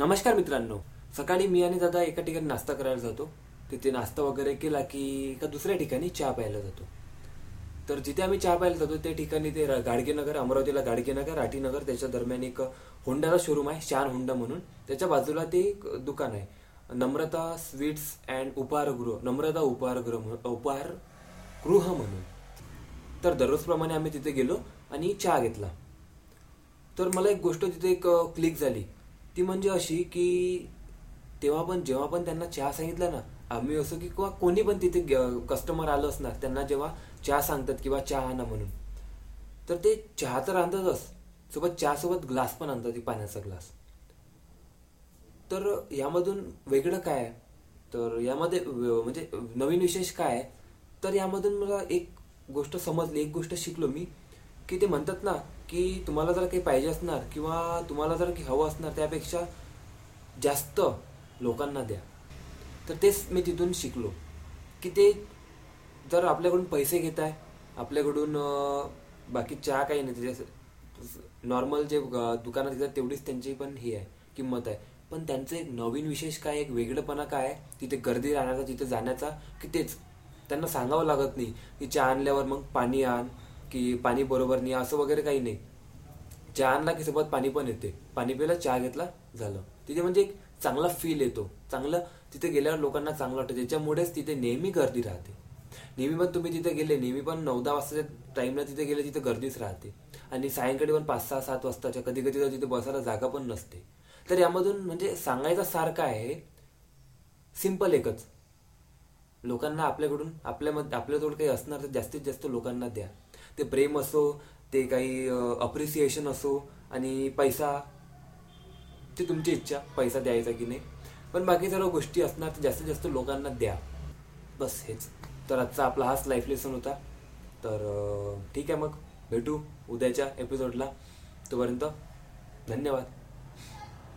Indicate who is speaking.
Speaker 1: नमस्कार मित्रांनो. सकाळी मी आणि दादा एका ठिकाणी नाश्ता करायला जातो. तिथे नाश्ता वगैरे केला की एका दुसऱ्या ठिकाणी चहा प्यायला जातो. तर जिथे आम्ही चहा प्यायला जातो त्या ठिकाणी ते गाडगेनगर अमरावतीला गाडगेनगर आटीनगर त्याच्या दरम्यान एक होंडाचा शोरूम आहे शान होंडा म्हणून. त्याच्या बाजूला ते एक दुकान आहे. नम्रता स्वीट्स अँड उपहारगृह नम्रता उपहारगृह म्हणून उपहारगृह म्हणून. तर दररोजप्रमाणे आम्ही तिथे गेलो आणि चहा घेतला. तर मला एक गोष्ट तिथे एक क्लिक झाली. ती म्हणजे अशी की तेव्हा पण जेव्हा पण त्यांना चहा सांगितला ना आम्ही असो की किंवा कोणी पण तिथे कस्टमर आलं असणार त्यांना जेव्हा चहा सांगतात किंवा चहा आणा म्हणून तर ते चहा तर आणतातच सोबत चहासोबत ग्लास पण आणतात पाण्याचा ग्लास तर यामधून वेगळं काय? आहे तर यामध्ये म्हणजे नवीन विशेष काय? आहे तर यामधून मला एक गोष्ट समजली एक गोष्ट शिकलो मी की ते म्हणतात ना की तुम्हाला जर काही पाहिजे असणार किंवा तुम्हाला जर काही हवं असणार त्यापेक्षा जास्त लोकांना द्या. तर तेच मी तिथून शिकलो की ते जर आपल्याकडून पैसे घेत आहे आपल्याकडून बाकी चहा काही नाही त्याच्या नॉर्मल जे दुकानात घेतात तेवढीच त्यांची पण हे आहे किंमत आहे. पण त्यांचं एक नवीन विशेष काय एक वेगळंपणा काय आहे तिथे गर्दी राहण्याचा तिथे जाण्याचा की तेच. त्यांना सांगावं लागत नाही की चहा आणल्यावर मग पाणी आण की पाणी बरोबर नाही असं वगैरे काही नाही. चहा आणला की सोबत पाणी पण येते. पाणी प्यायला चहा घेतला झालं. तिथे म्हणजे एक चांगला फील येतो. चांगलं तिथे गेल्यावर लोकांना चांगलं वाटतं. त्याच्यामुळेच तिथे नेहमी गर्दी राहते. नेहमी पण तुम्ही तिथे गेले नेहमी पण नऊ दहा वाजताच्या टाइमला तिथे गेले तिथे गर्दीच राहते. आणि सायंकाळी पण पाच सहा सात वाजताच्या कधी कधी तर तिथे बसायला जागा पण नसते. तर यामधून म्हणजे सांगायचा सारखं आहे? सिंपल एकच. लोकांना आपल्याकडून आपल्यामध्ये आपल्याजवळ काही असणार तर जास्तीत जास्त लोकांना द्या. ते प्रेम असो ते काही अप्रिसिएशन असो आणि पैसा ते तुमची इच्छा पैसा द्यायचा की नाही. पण बाकी सर्व गोष्टी असणार तर जास्तीत जास्त लोकांना द्या. बस हेच. तर आजचा आपला हाच लाईफ लेसन होता. तर ठीक आहे मग. भेटू उद्याच्या एपिसोडला तोपर्यंत धन्यवाद.